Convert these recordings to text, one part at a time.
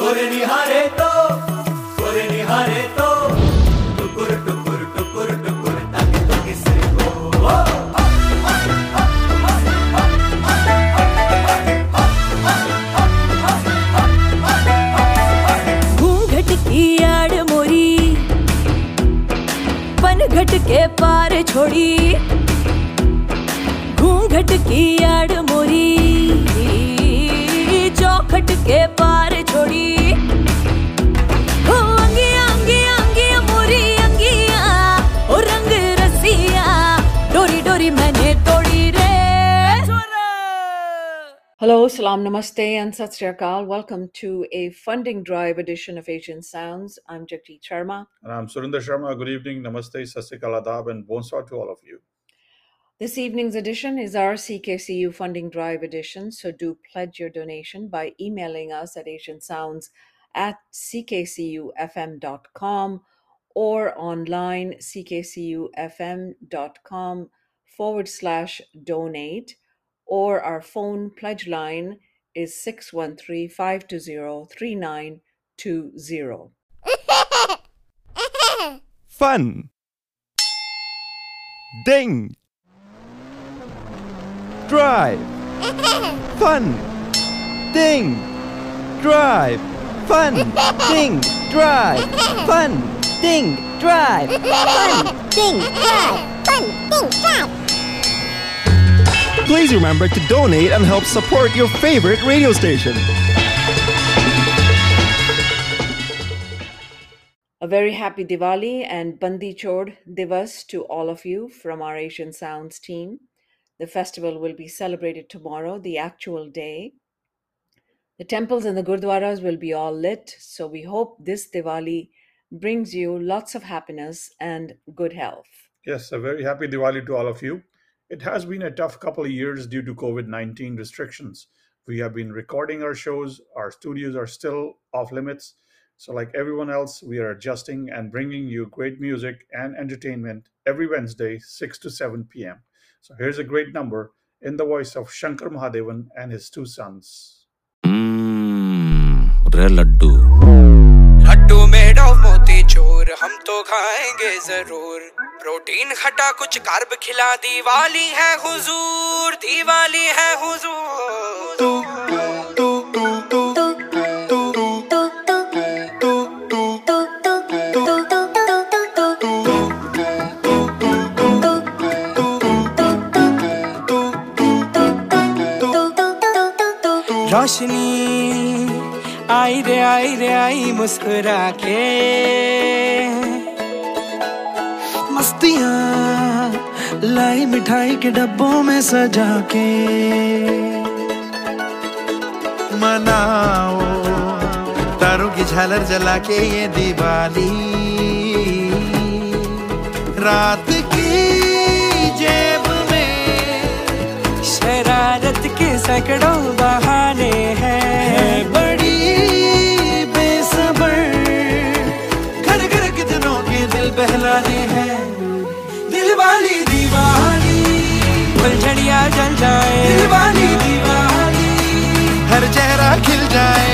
कोरे निहारे तो निहारे तो। टुकुर टुकुर टुकुर टुकुर, ताके तो किसे को। घूंघट की आड़ मोरी, पनघट के पार छोड़ी। घूंघट की आड़ रे Hello, salam, namaste, and sat sri akal. Welcome to a funding drive edition of Asian Sounds. I'm Jagjeet Sharma. And I'm Surinder Sharma. Good evening, namaste, sasrikal adab, and bonsoir to all of you. This evening's edition is our CKCU funding drive edition, so do pledge your donation by emailing us at asiansounds at ckcufm.com or online ckcufm.com forward slash donate or our phone pledge line is 613 520 3920. Fun. Ding. Drive. Fun. Ding. Drive. Fun. Ding. Drive. Fun. Ding. Drive. Fun. Ding, drive, fun, ding, drive. Please remember to donate and help support your favorite radio station. A very happy Diwali and Bandi Chod Divas to all of you from our Asian Sounds team. The festival will be celebrated tomorrow, the actual day. The temples and the gurdwaras will be all lit, so we hope this Diwali brings you lots of happiness and good health. Yes, a very happy Diwali to all of you. It has been a tough couple of years due to COVID 19 restrictions. We have been recording our shows, our studios are still off limits. So, like everyone else, we are adjusting and bringing you great music and entertainment every Wednesday, 6 to 7 p.m. So, here's a great number in the voice of Shankar Mahadevan and his two sons. हम्म, रे Laddu Laddu made of मोती चूर हम तो खाएंगे जरूर protein खटा कुछ carb खिला दिवाली है हुजूर दिवाली है हुजूर रोशनी। आई रे आई रे आई मुस्कुरा के मस्तियाँ लाई मिठाई के डब्बों में सजा के मनाओ, तारों की झालर जला के ये दिवाली। रात की जेब में शरारत सैकड़ों बहाने है। हैं बड़ी बेसबर। घर घर कितनों के दिल बहलाने हैं। दिल वाली दीवानी। फुलझड़िया जल जाए। दिल वाली दीवानी। हर चेहरा खिल जाए।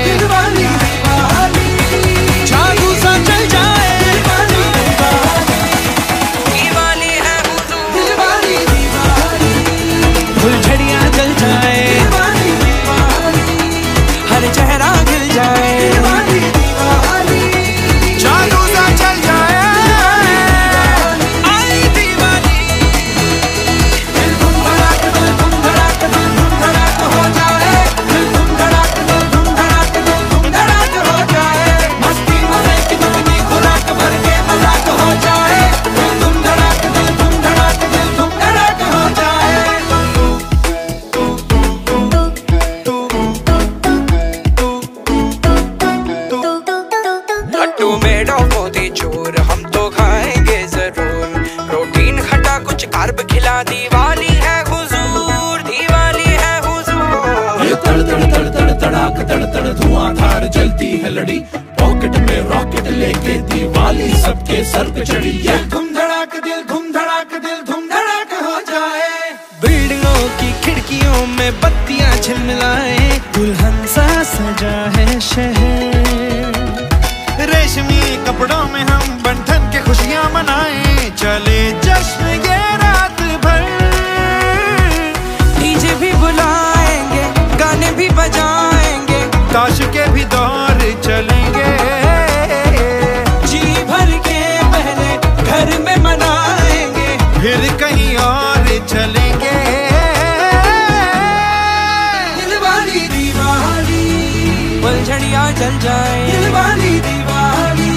झड़िया जल जाए। दिलवाली दीवाली।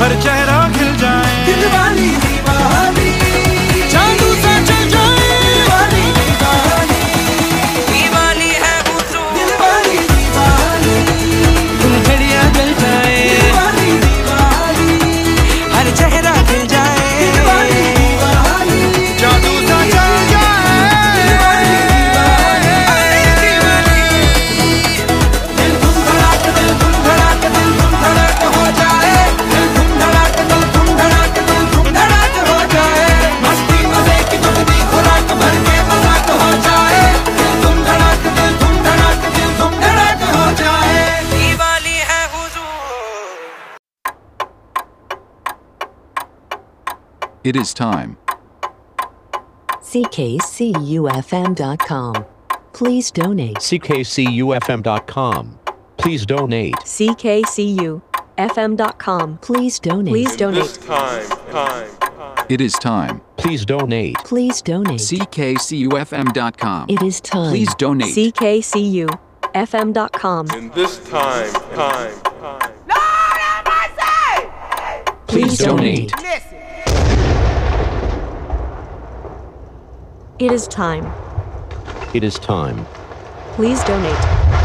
हर चेहरा It is time. CKCUFM.com. Please donate. CKCUFM.com. Please donate. CKCUFM.com. Please donate. Please donate. This time, time. It is time. Please donate. Please donate. CKCUFM.com. It is time. Please donate. CKCUFM.com. In this time, time, time. Lord have mercy! Please, Please donate. donate. It is time. It is time. Please donate.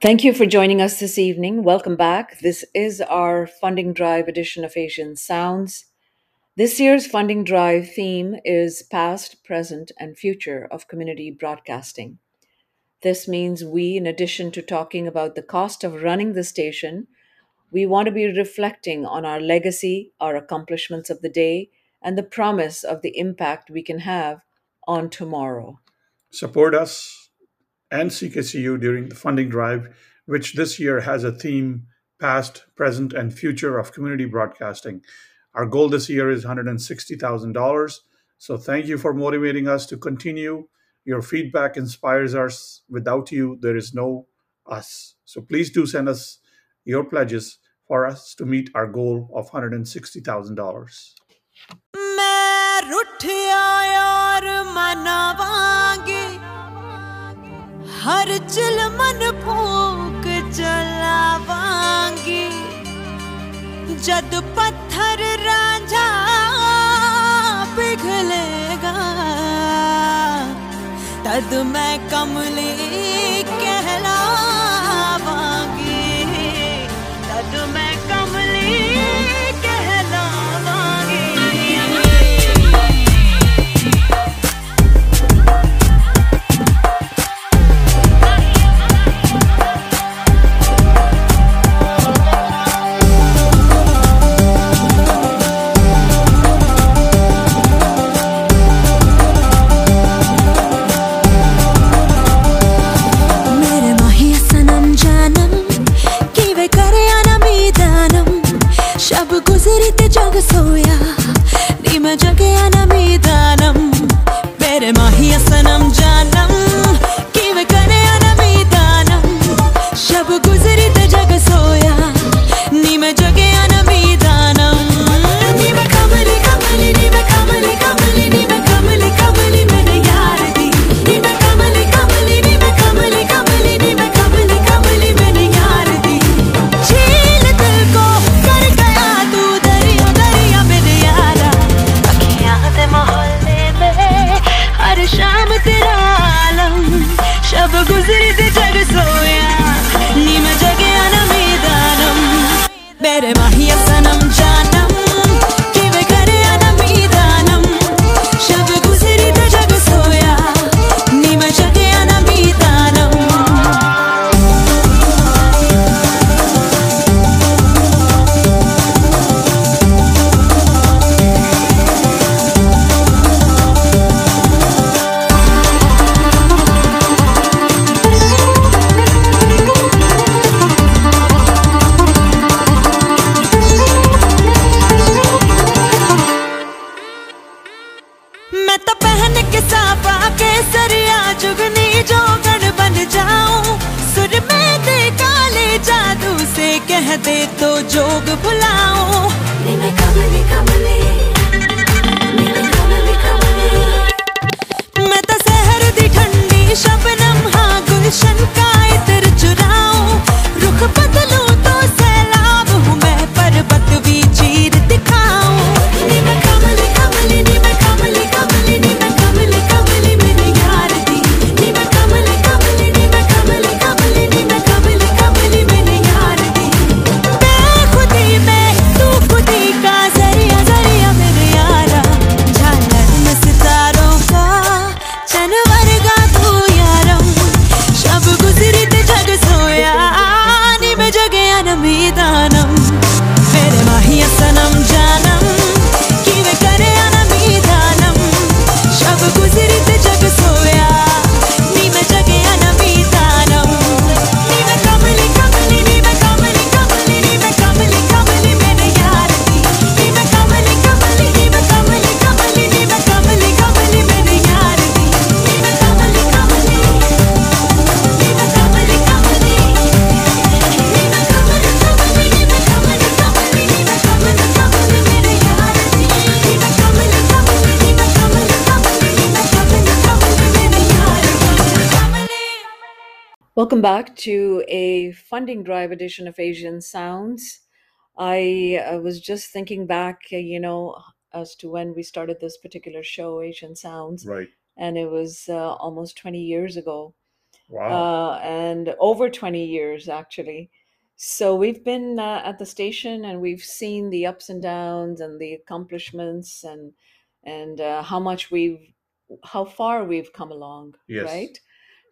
Thank you for joining us this evening. Welcome back. This is our funding drive edition of Asian Sounds. This year's funding drive theme is Past, Present, and Future of Community Broadcasting. This means we, in addition to talking about the cost of running the station, we want to be reflecting on our legacy, our accomplishments of the day, and the promise of the impact we can have on tomorrow. Support us and CKCU during the funding drive, which this year has a theme past, present, and future of community broadcasting. Our goal this year is $160,000. So thank you for motivating us to continue. Your feedback inspires us. Without you, there is no us. So please do send us your pledges for us to meet our goal of $160,000. हर चिल मन फूक चलावांगी जद पत्थर राजा पिघलेगा तद मैं कमली Welcome back to a funding drive edition of Asian Sounds. I, I was just thinking back, uh, you know, as to when we started this particular show, Asian Sounds. Right. And it was uh, almost 20 years ago. Wow. Uh, and over 20 years, actually. So we've been uh, at the station and we've seen the ups and downs and the accomplishments and and how much we've how far we've come along, yes. right?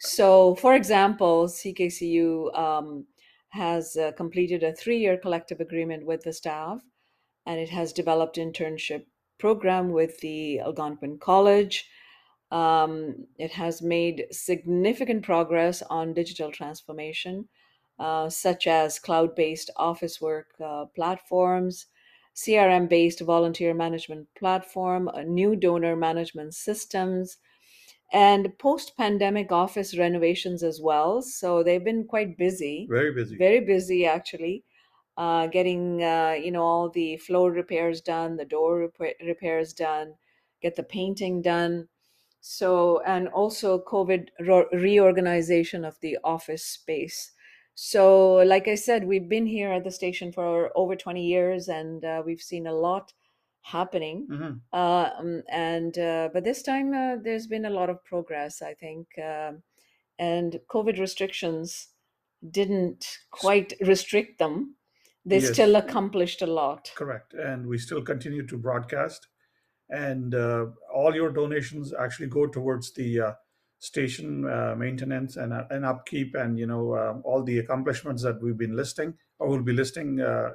So, for example, CKCU um, has uh, completed a three-year collective agreement with the staff, and it has developed internship program with the Algonquin College. Um, it has made significant progress on digital transformation, uh, such as cloud based office work uh, platforms, CRM based volunteer management platform, uh, new donor management systems, and post pandemic office renovations as well. So they've been quite busy Very busy. very busy actually uh, getting uh, you know all the floor repairs done the door repa- repairs done get the painting done so and also covid ro- reorganization of the office space so like i said we've been here at the station for over 20 years and uh, we've seen a lot happening Mhm. uh, um, and uh, but this time uh, there's been a lot of progress i think um, and covid restrictions didn't quite restrict them they Yes. still accomplished a lot Correct. And we still continue to broadcast. And uh, all your donations actually go towards the uh, station uh, maintenance and, uh, and upkeep and, you know, um all the accomplishments that we've been listing or will be listing uh,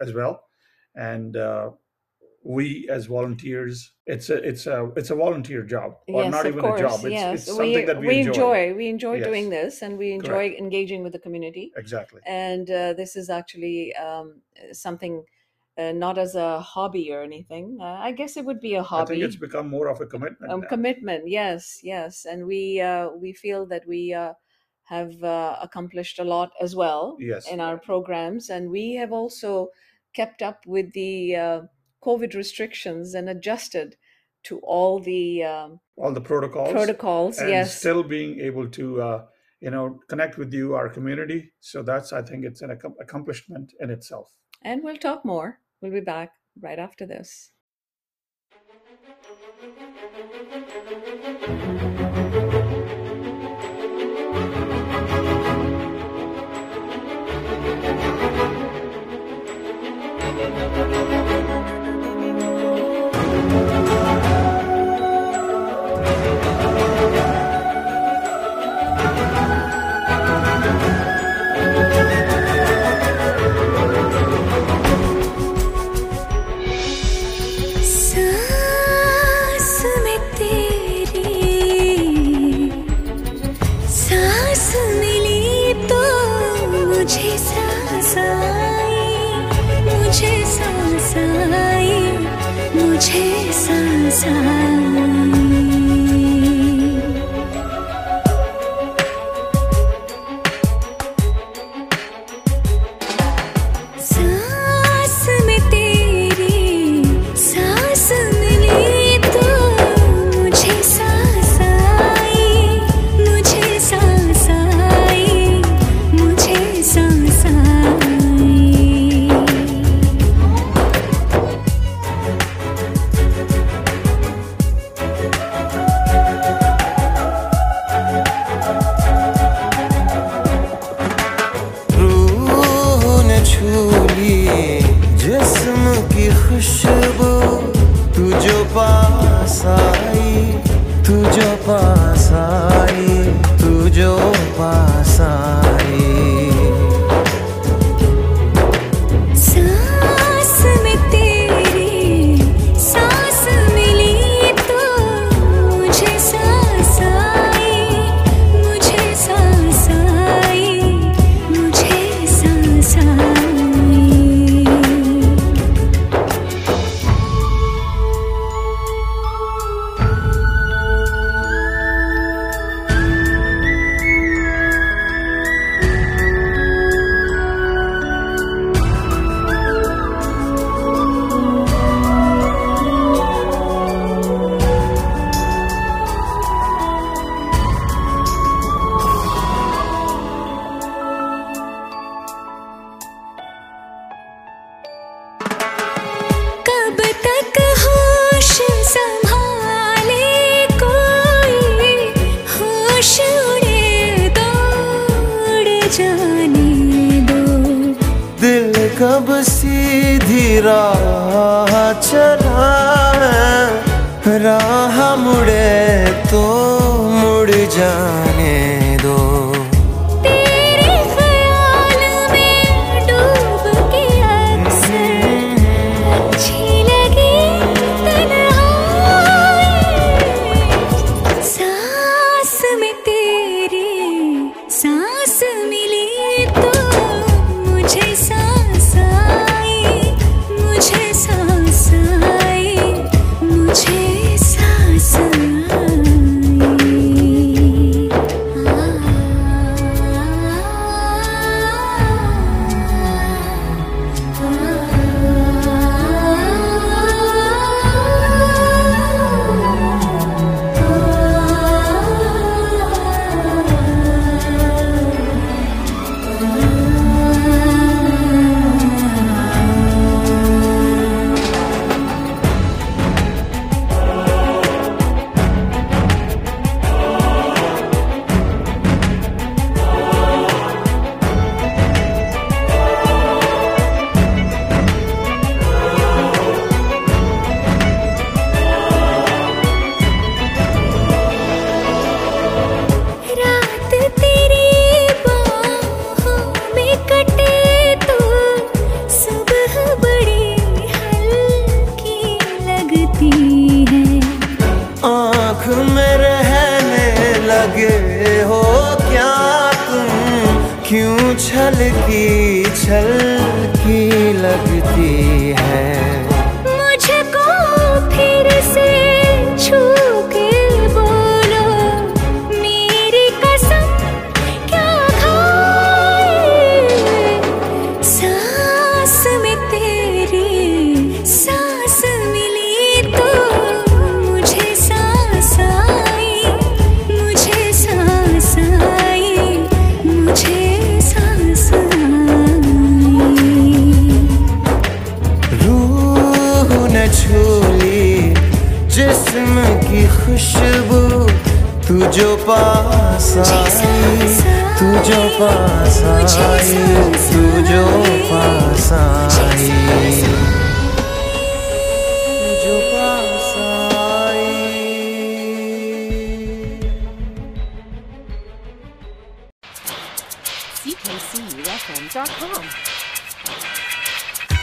as well. And uh, we as volunteers, it's a it's a it's a volunteer job or yes not even course a job. It's, yes it's something that we, enjoy we enjoy Yes. doing this and we enjoy engaging with the community Exactly. and uh, this is actually um, something uh, not as a hobby or anything uh, i guess it would be a hobby I think it's become more of a commitment. um, commitment yes yes and we uh, we feel that we uh, have uh, accomplished a lot as well Yes. in our programs and we have also kept up with the uh, covid restrictions and adjusted to all the um, all the protocols protocols and yes. still being able to uh, you know connect with you our community. So that's i think it's an accom- accomplishment in itself. And we'll talk more. We'll be back right after this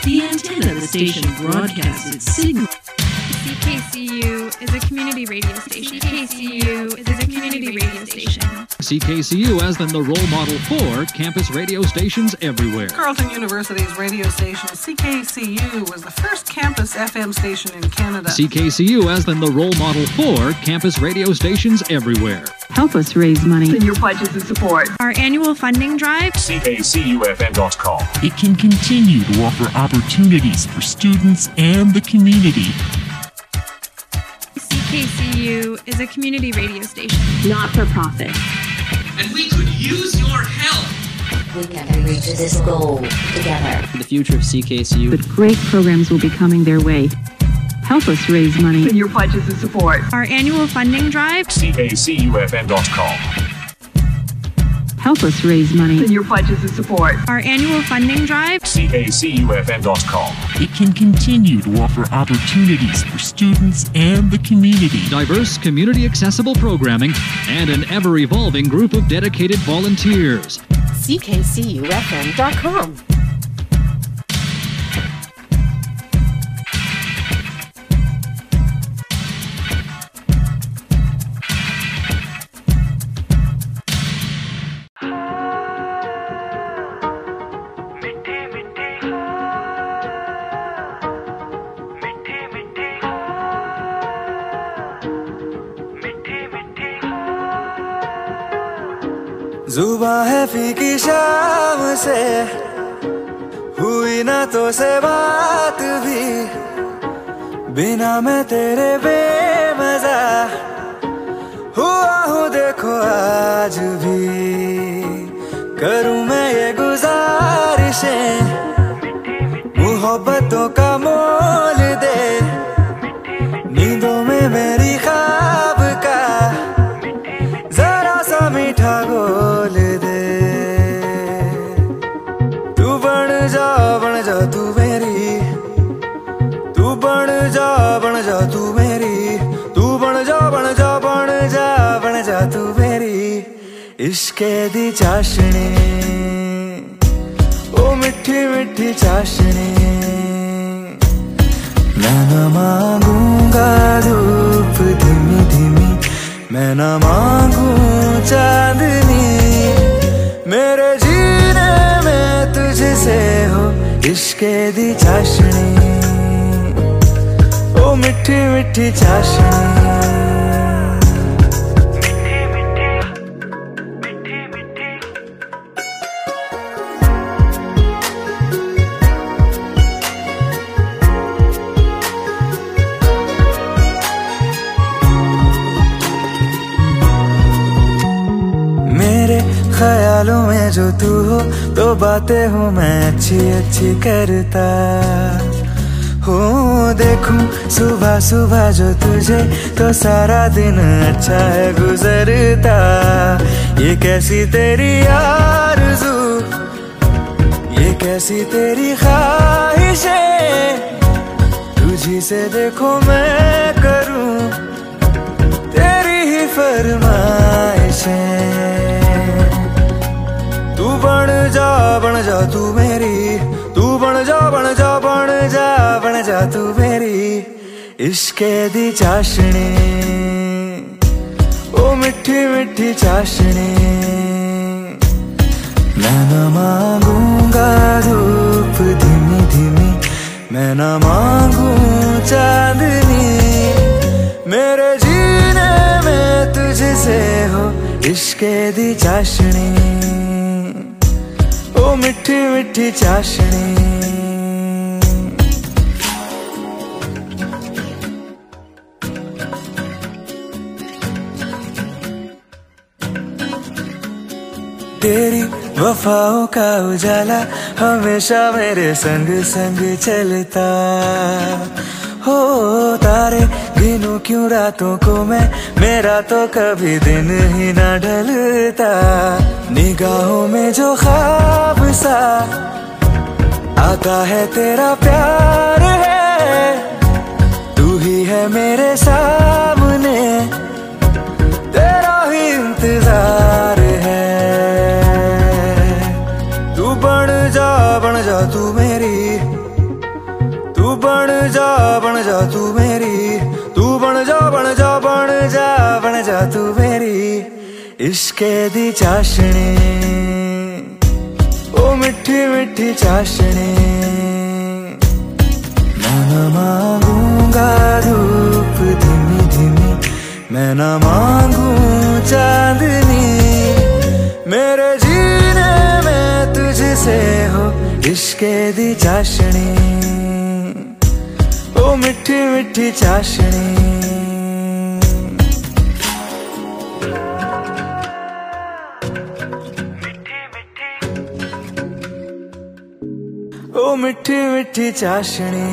The antenna of the station broadcasts its signal. CKCU is a community radio station. CKCU is a community radio station. CKCU has been the role model for campus radio stations everywhere. Carleton University's radio station CKCU was the first campus FM station in Canada. CKCU has been the role model for campus radio stations everywhere. Help us raise money. Send your pledges of support. Our annual funding drive. CKCUFM.com. It can continue to offer opportunities for students and the community. CKCU is a community radio station. Not for profit. And we could use your help. We can reach this goal together. The future of CKCU. But great programs will be coming their way. Help us raise money. Send your pledges of support. Our annual funding drive. CKCUFM.com. Help us raise money. Send your pledges of support. Our annual funding drive. CKCUFM.com. It can continue to offer opportunities for students and the community. Diverse, community accessible programming and an ever evolving group of dedicated volunteers. CKCUFM.com. जुबा है फीकी शाम से। हुई ना तो से बात भी। बिना मैं तेरे बेमजा। हुआ हूँ देखो आज भी। करूँ मैं ये गुजारिशें। मोहब्बतों का मोल इश्के दी चाशनी। ओ मिठी मिठी चाशनी। मैं न मांगूँगा धूप धीमी धीमी। मैं न मांगू चांदनी। मेरे जीने में तुझसे हो इश्के दी चाशनी। ओ मिठी मिठी चाशनी। जो तू हो तो बातें हूँ मैं अच्छी अच्छी करता। हो, देखूँ, सुबह सुबह जो तुझे तो सारा दिन अच्छा है गुजरता। ये कैसी तेरी आरज़ू? ये कैसी तेरी ख्वाहिशें? तुझी से देखो मैं करूँ जा तू मेरी इश्के दी चाशनी। ओ मिठी मिठी चाशनी। मैं न मांगूँगा धूप धीमी धीमी। मैं न मांगू चांदनी। मेरे जीने में तुझसे हो इश्के दी चाशनी। ओ मिठी मिठी चाशनी। तेरी वफाओं का उजाला हमेशा मेरे संग संग चलता। हो तारे गिनू क्यों रातों को मैं, मेरा तो कभी दिन ही ना ढलता। निगाहों में जो ख्वाब सा आता है, तेरा प्यार है। तू ही है मेरे सामने, तेरा ही इंतज़ार। जा तू मेरी। तू बन जा बन जा बन जा बन जा तू मेरी। इश्के दी चाशनी। ओ मिठी मिठी चाशनी। मैं न मांगूँगा धूप धीमी धीमी। मैं न मांगू चांदनी। मेरे जीने में तुझसे हो इश्के दी चाशनी। ओ मिठी मिठी चाशनी ओ मिठी मिठी चाशनी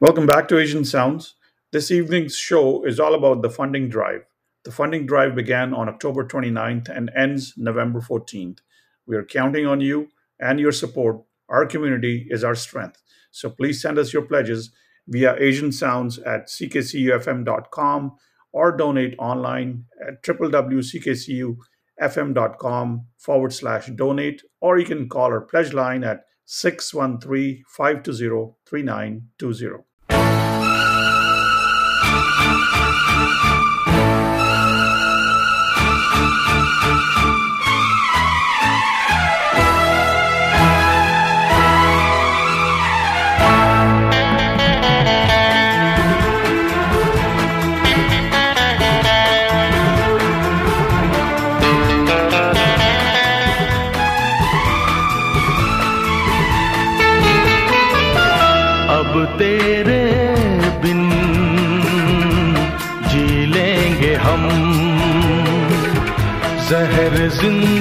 Welcome back to Asian Sounds. This evening's show is all about the funding drive. The funding drive began on October 29th and ends November 14th. We are counting on you and your support. Our community is our strength. So please send us your pledges via Asian Sounds at ckcufm.com or donate online at www.ckcufm.com forward slash donate, or you can call our pledge line at 613 520 3920. Dün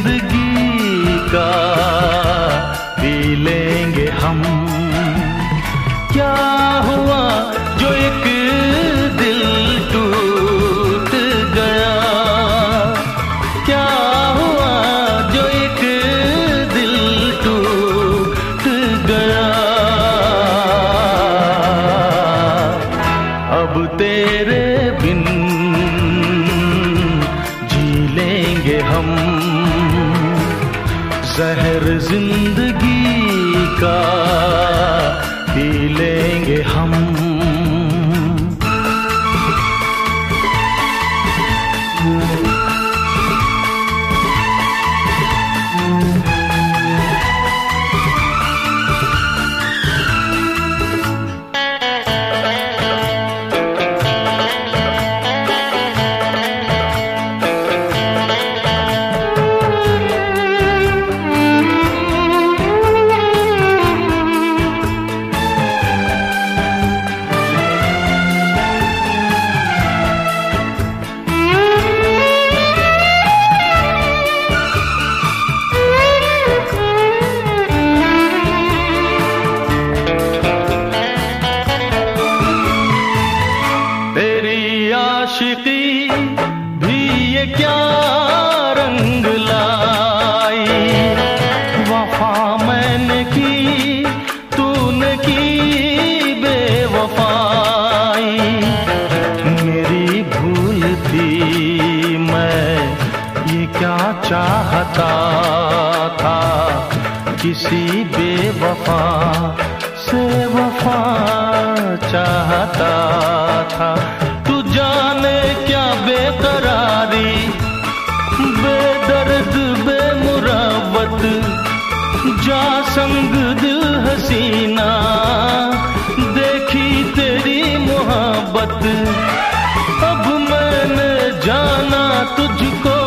तुझको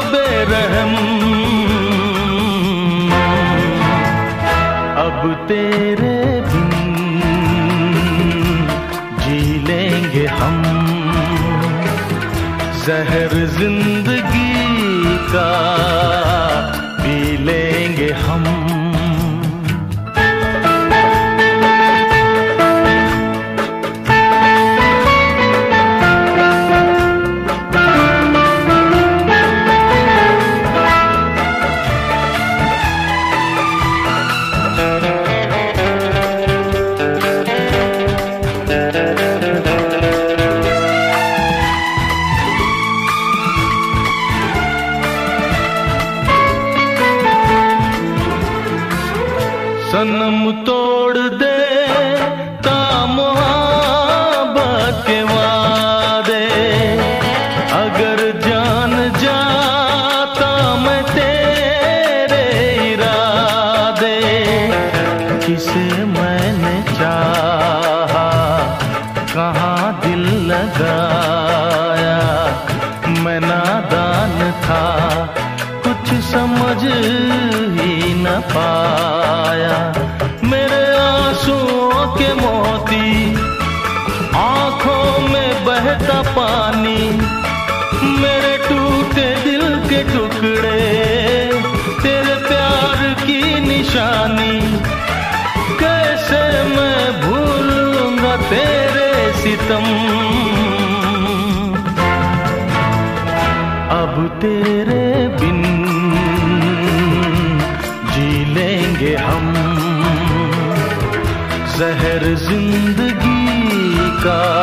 जहर ज़िंदगी का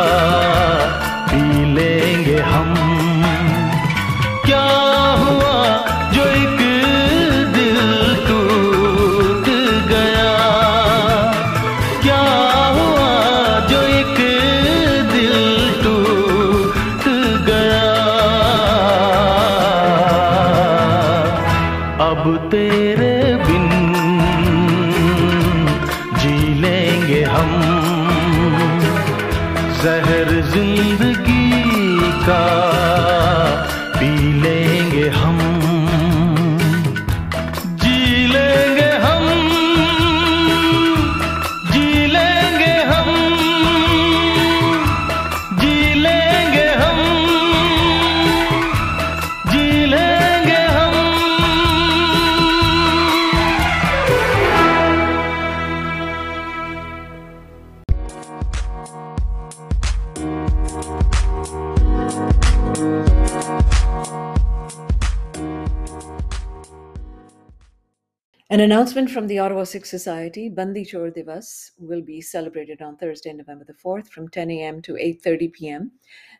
announcement from the Ottawa Sikh Society, Bandi Chor Divas will be celebrated on Thursday, November the 4th from 10 a.m. to 8.30 p.m.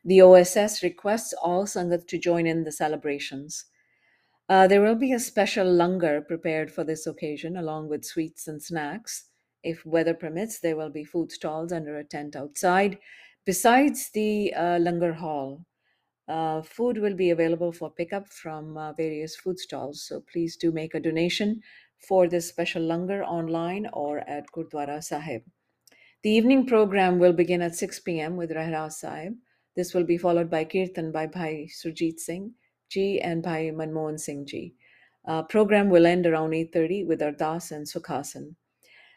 The OSS requests all Sangat to join in the celebrations. Uh, there will be a special langar prepared for this occasion along with sweets and snacks. If weather permits, there will be food stalls under a tent outside. Besides the uh, langar hall, uh, food will be available for pickup from uh, various food stalls. So please do make a donation for this special langar online or at Gurdwara Sahib. The evening program will begin at 6 p.m. with Rahra Sahib. This will be followed by Kirtan by Bhai Surjit Singh Ji and Bhai Manmohan Singh Ji. Uh, program will end around 8.30 with Ardas and Sukhasan.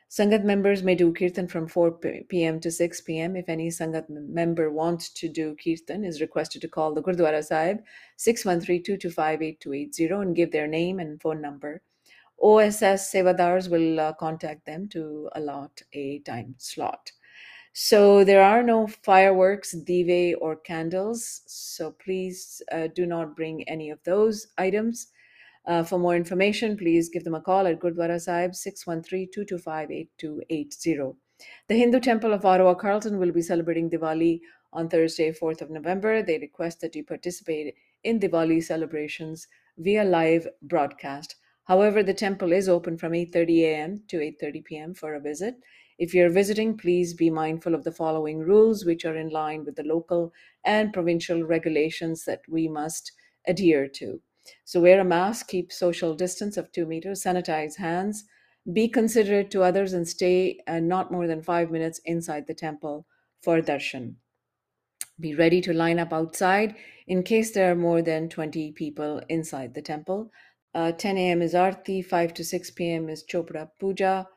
Sangat members may do Kirtan from 4 p.m. to 6 p.m. If any Sangat member wants to do Kirtan, is requested to call the Gurdwara Sahib 613-225-8280 and give their name and phone number. OSS Sevadars will uh, contact them to allot a time slot. So there are no fireworks, dive, or candles. So please uh, do not bring any of those items. Uh, for more information, please give them a call at Gurdwara Sahib 613-225-8280. The Hindu Temple of Ottawa Carleton will be celebrating Diwali on Thursday, 4th of November. They request that you participate in Diwali celebrations via live broadcast. However, the temple is open from 8:30 a.m. to 8:30 p.m. for a visit. If you're visiting, please be mindful of the following rules, which are in line with the local and provincial regulations that we must adhere to. So, wear a mask, keep social distance of two meters, sanitize hands, be considerate to others, and stay uh, not more than five minutes inside the temple for darshan. Be ready to line up outside in case there are more than 20 people inside the temple. Uh, 10 a.m. is Arti, 5 to 6 p.m. is Chopda Puja,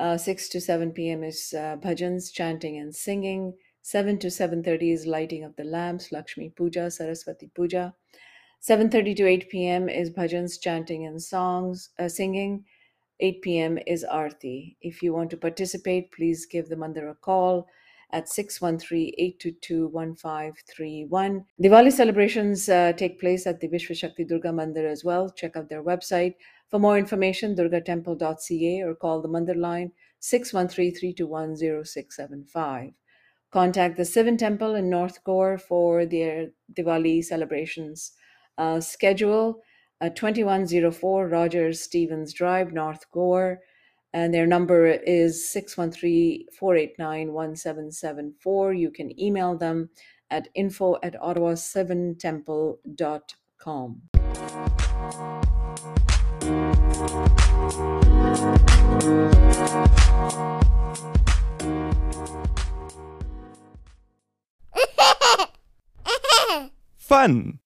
uh, 6 to 7 p.m. is uh, bhajans, chanting and singing. 7 to 7.30 is lighting of the lamps, Lakshmi Puja, Saraswati Puja. 7.30 to 8 p.m. is bhajans, chanting and songs, uh, singing. 8 p.m. is Arti. If you want to participate, please give the mandir a call at 613-822-1531. Diwali celebrations uh, take place at the Vishwa Shakti Durga Mandir as well. Check out their website. For more information, durgatemple.ca or call the Mandir line 613-321-0675. Contact the Sivan Temple in North Gower for their Diwali celebrations uh, schedule. Uh, 2104 Rogers Stevens Drive, North Gower and their number is 613-489-1774 you can email them at info at ottawasivantemple.com Fun.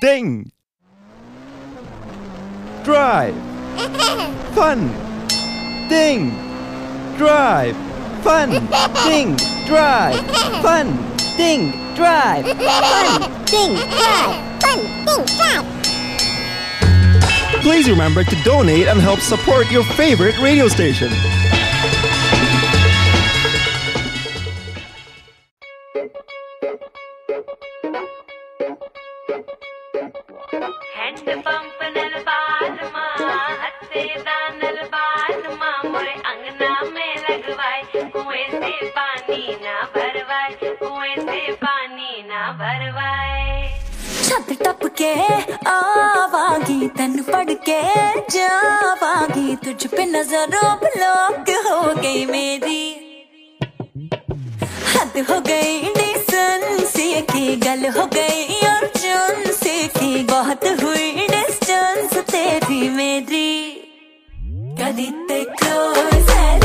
Ding. Drive. Fun. Ding. Drive. Fun. Ding. Drive. Fun. Ding. Drive. Fun. Ding. Drive. Fun. Ding. Drive. Please remember to donate and help support your favorite radio station. पानी छत टप के आवागी तन पड़ के जावागी तुझ पे नज़रों block हो गई मेरी। हद हो गई की गल हो गई और से की बहुत हुई डिस्टेंस तेरी मेरी। कदी ते क्लोज है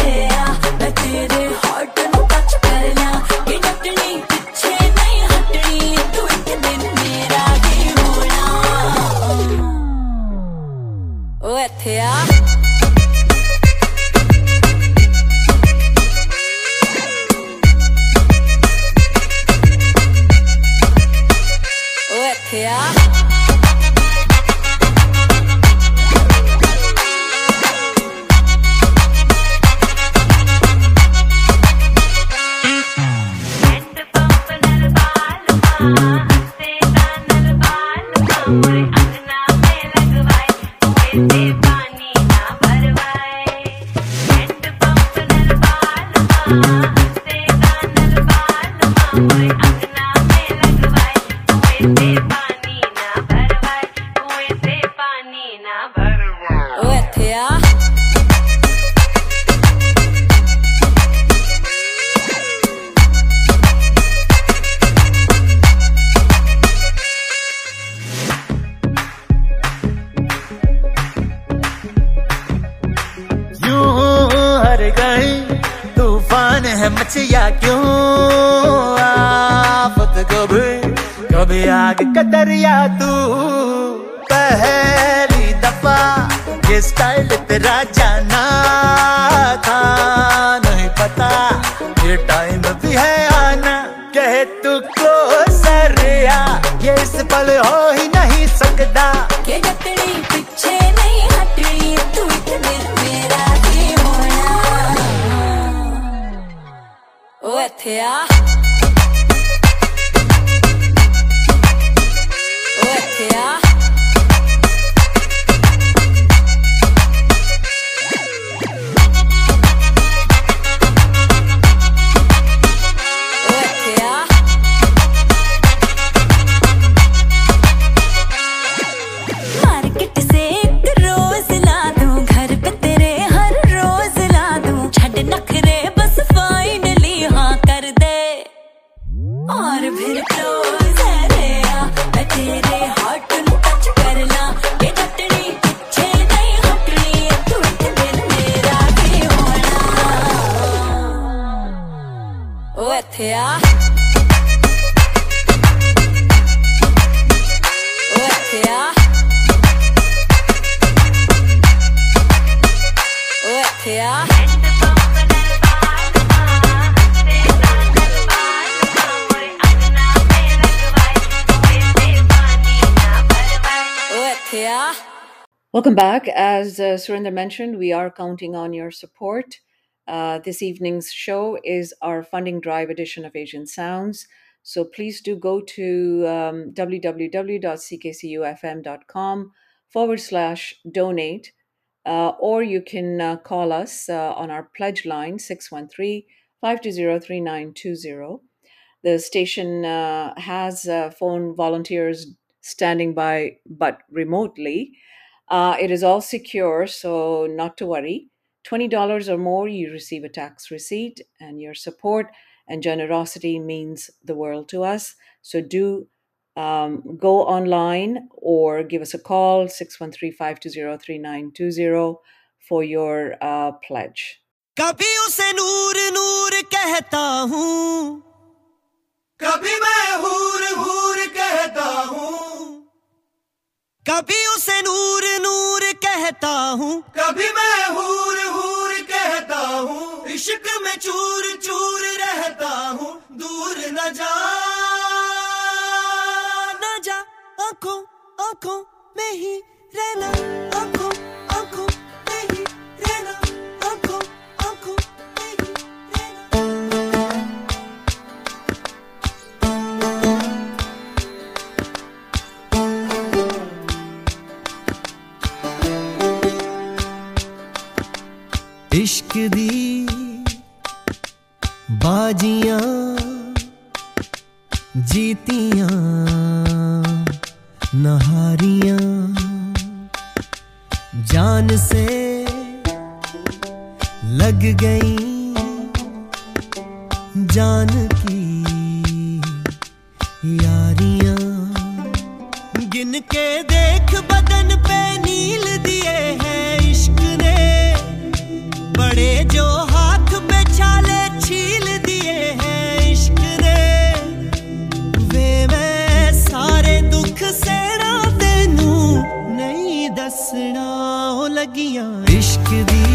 uh, Surinder mentioned, we are counting on your support. Uh, this evening's show is our funding drive edition of Asian Sounds. So please do go to um, www.ckcufm.com forward slash donate, uh, or you can uh, call us uh, on our pledge line 613 520 3920. The station uh, has uh, phone volunteers standing by, but remotely. Uh, it is all secure, so not to worry. $20 or more, you receive a tax receipt, and your support and generosity means the world to us. So do um, go online or give us a call 613 520 3920 for your uh, pledge. कभी उसे नूर नूर कहता हूँ कभी मैं हूर हूर कहता हूँ कभी उसे नूर नूर कहता हूँ। कभी मैं हूर हूर कहता हूँ। इश्क में चूर चूर रहता हूँ। दूर न जा। न जा। आँखों आँखों में ही रहना। आँखों इश्क दी बाजियाँ जीतियाँ, नहारियाँ। जान से लग गई जान की यारियाँ। गिन के देख बदन पे बड़े जो हाथ पे छाले दिए हैं इश्क रे। वे मैं सारे दुख सेना तेनू नहीं दसना लगियाँ। इश्क दी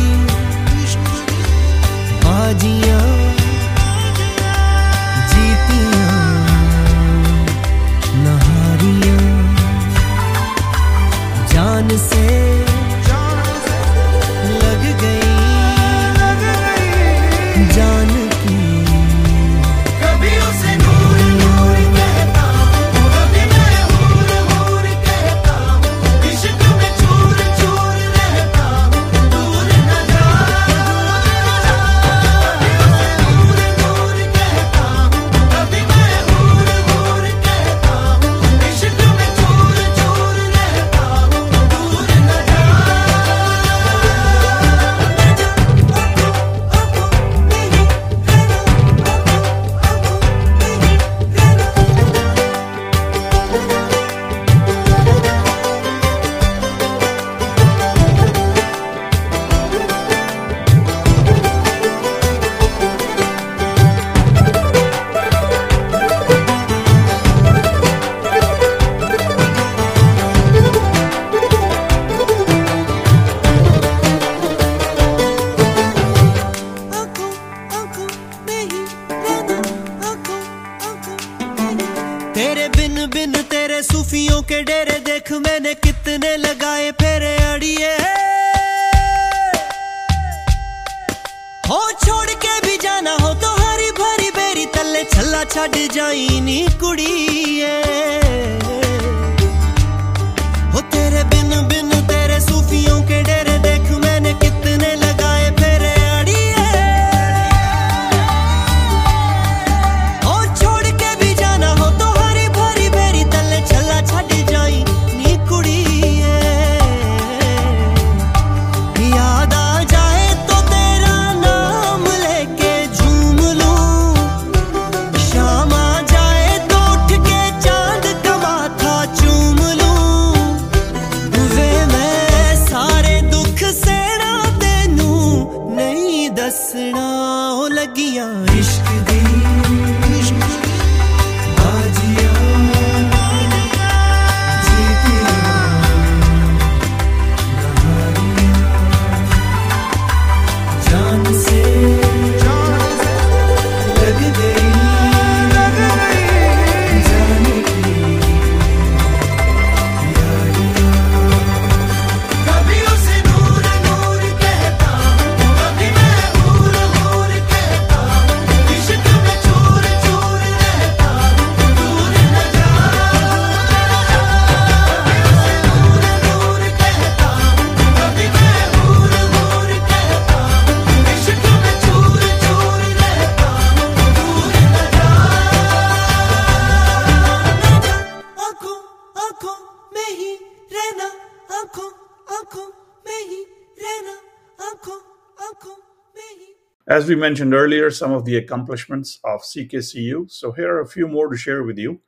as we mentioned earlier, some of the accomplishments of CKCU. So here are a few more to share with you.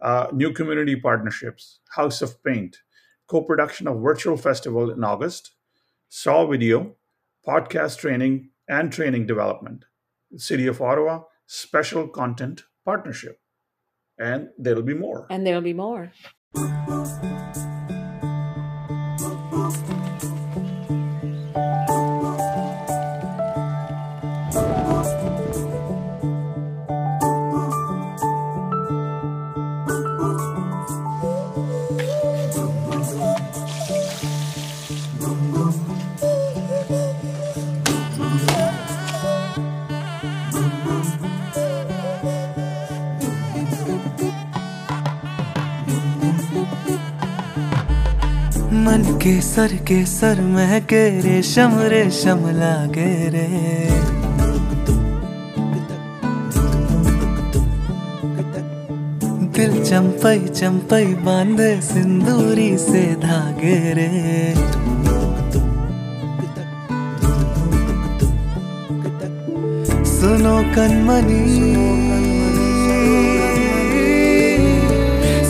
Uh, new community partnerships, House of Paint, co-production of virtual festival in August, Saw Video, podcast training and training development, City of Ottawa, special content partnership. And there'll be more. And there'll be more. मन के sir के sir महके रेशम रेशम लागे रे। दिल चंपई चंपई बांधे, सिंदूरी से धागे रे। सुनो कनमनी।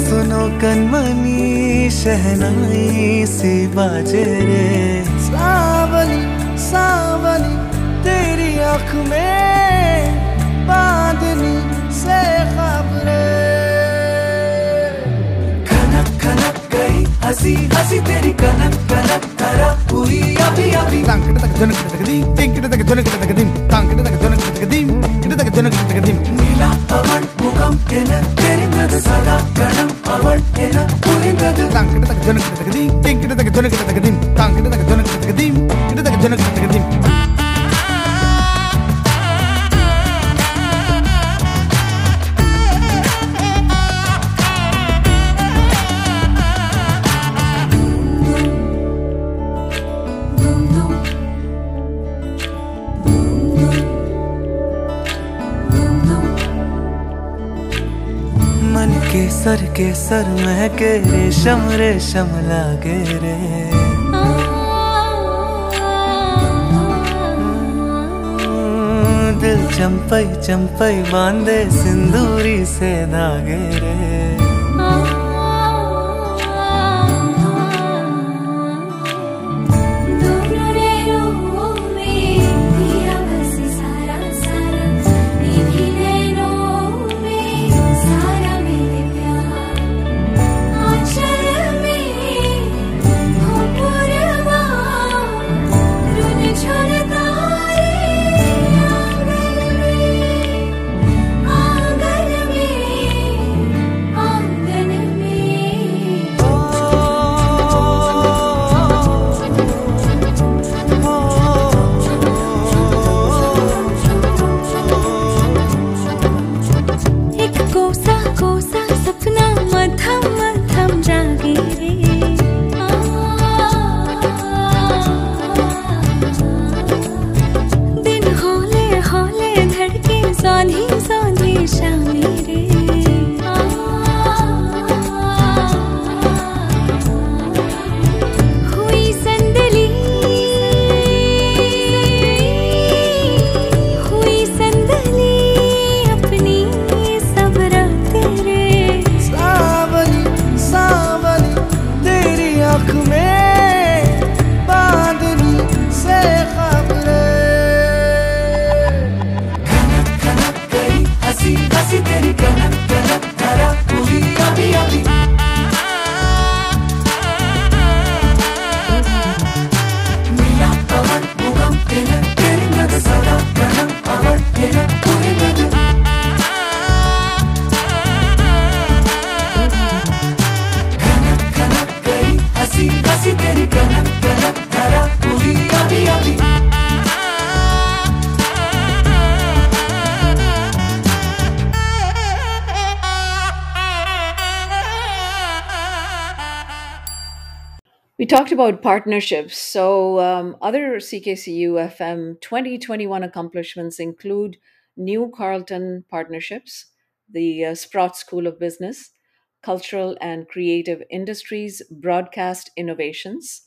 सुनो कनमनी। शहनाई से बाजे रे। सावली सावली, तेरी आँख में बादनी से खबरे। कनक कनक गई, हँसी हँसी तेरी कनक कनक, करा पूरी अभी अभी। तांकड़ तक जोन कर तक दिन तिंकड़ तक जोन कर तक दिन तांकड़ तक जोन कर तक दिन इड़ तक जोन कर तक दिन नीला पवन நாம் என தெரிந்தது சதா கணம் அவள் என புரிந்தது. தான் கிட்டத்தக்க ஜொனக்கு தகுதி கிட்டத்தக்க ஜொனக்கு தகுதி தான் கிட்டத்தக்க ஜொனக்கு தகுதி கிட்டத்தக்க ஜொனக்கு தகுதி सर के सर महके रेशम रेशम लागे रे। दिल चंपई चंपई बांधे, सिंदूरी से धागे रे। Talked about partnerships. So, um, other CKCU FM 2021 accomplishments include new Carleton partnerships, the uh, Sprott School of Business, Cultural and Creative Industries, Broadcast Innovations,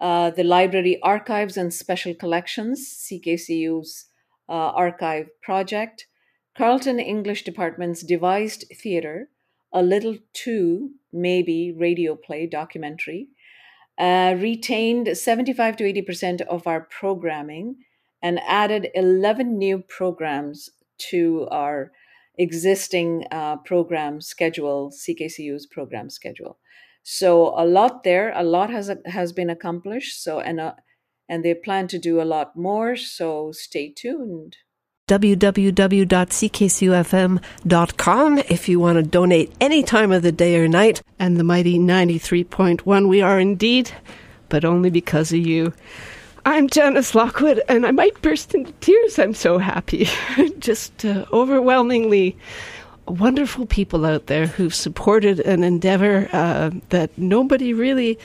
uh, the Library Archives and Special Collections, CKCU's uh, archive project. Carleton English Department's devised theater, a little too maybe radio play documentary, uh, retained 75 to 80% of our programming and added 11 new programs to our existing uh, program schedule, CKCU's program schedule. So a lot there, a lot has has been accomplished. So and uh, and they plan to do a lot more. So stay tuned. www.ckcufm.com if you want to donate any time of the day or night. And the mighty 93.1, we are indeed, but only because of you. I'm Janice Lockwood, and I might burst into tears. I'm so happy. Just uh, overwhelmingly wonderful people out there who've supported an endeavor uh, that nobody really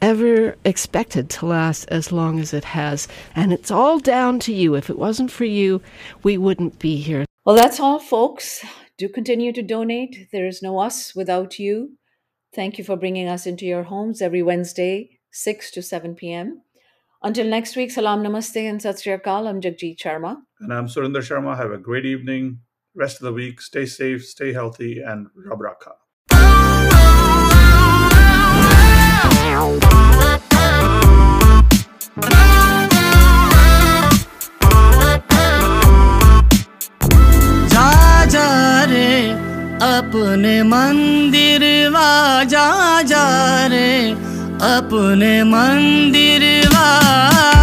ever expected to last as long as it has. And it's all down to you. If it wasn't for you, we wouldn't be here. Well, that's all, folks. Do continue to donate. There is no us without you. Thank you for bringing us into your homes every Wednesday, 6 to 7 p.m. Until next week, salam namaste and sat sri akal. I'm Jagjit Sharma. And I'm Surinder Sharma. Have a great evening, rest of the week. Stay safe, stay healthy, and Rab Rakha. जा अपने मंदिर जा जा रे अपने मंदिर वा।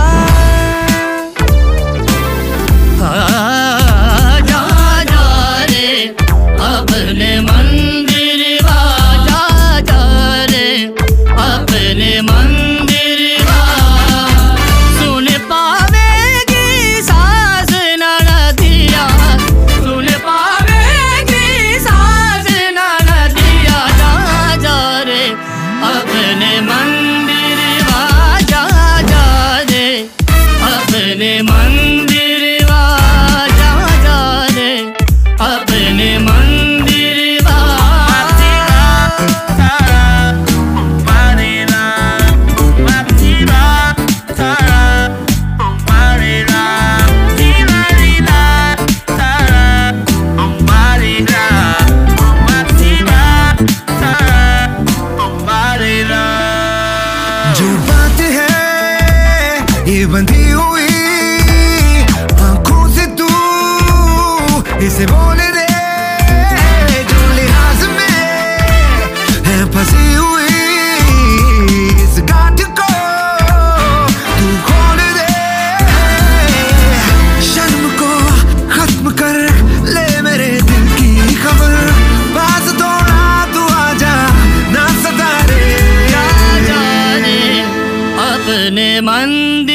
अपने मंदिर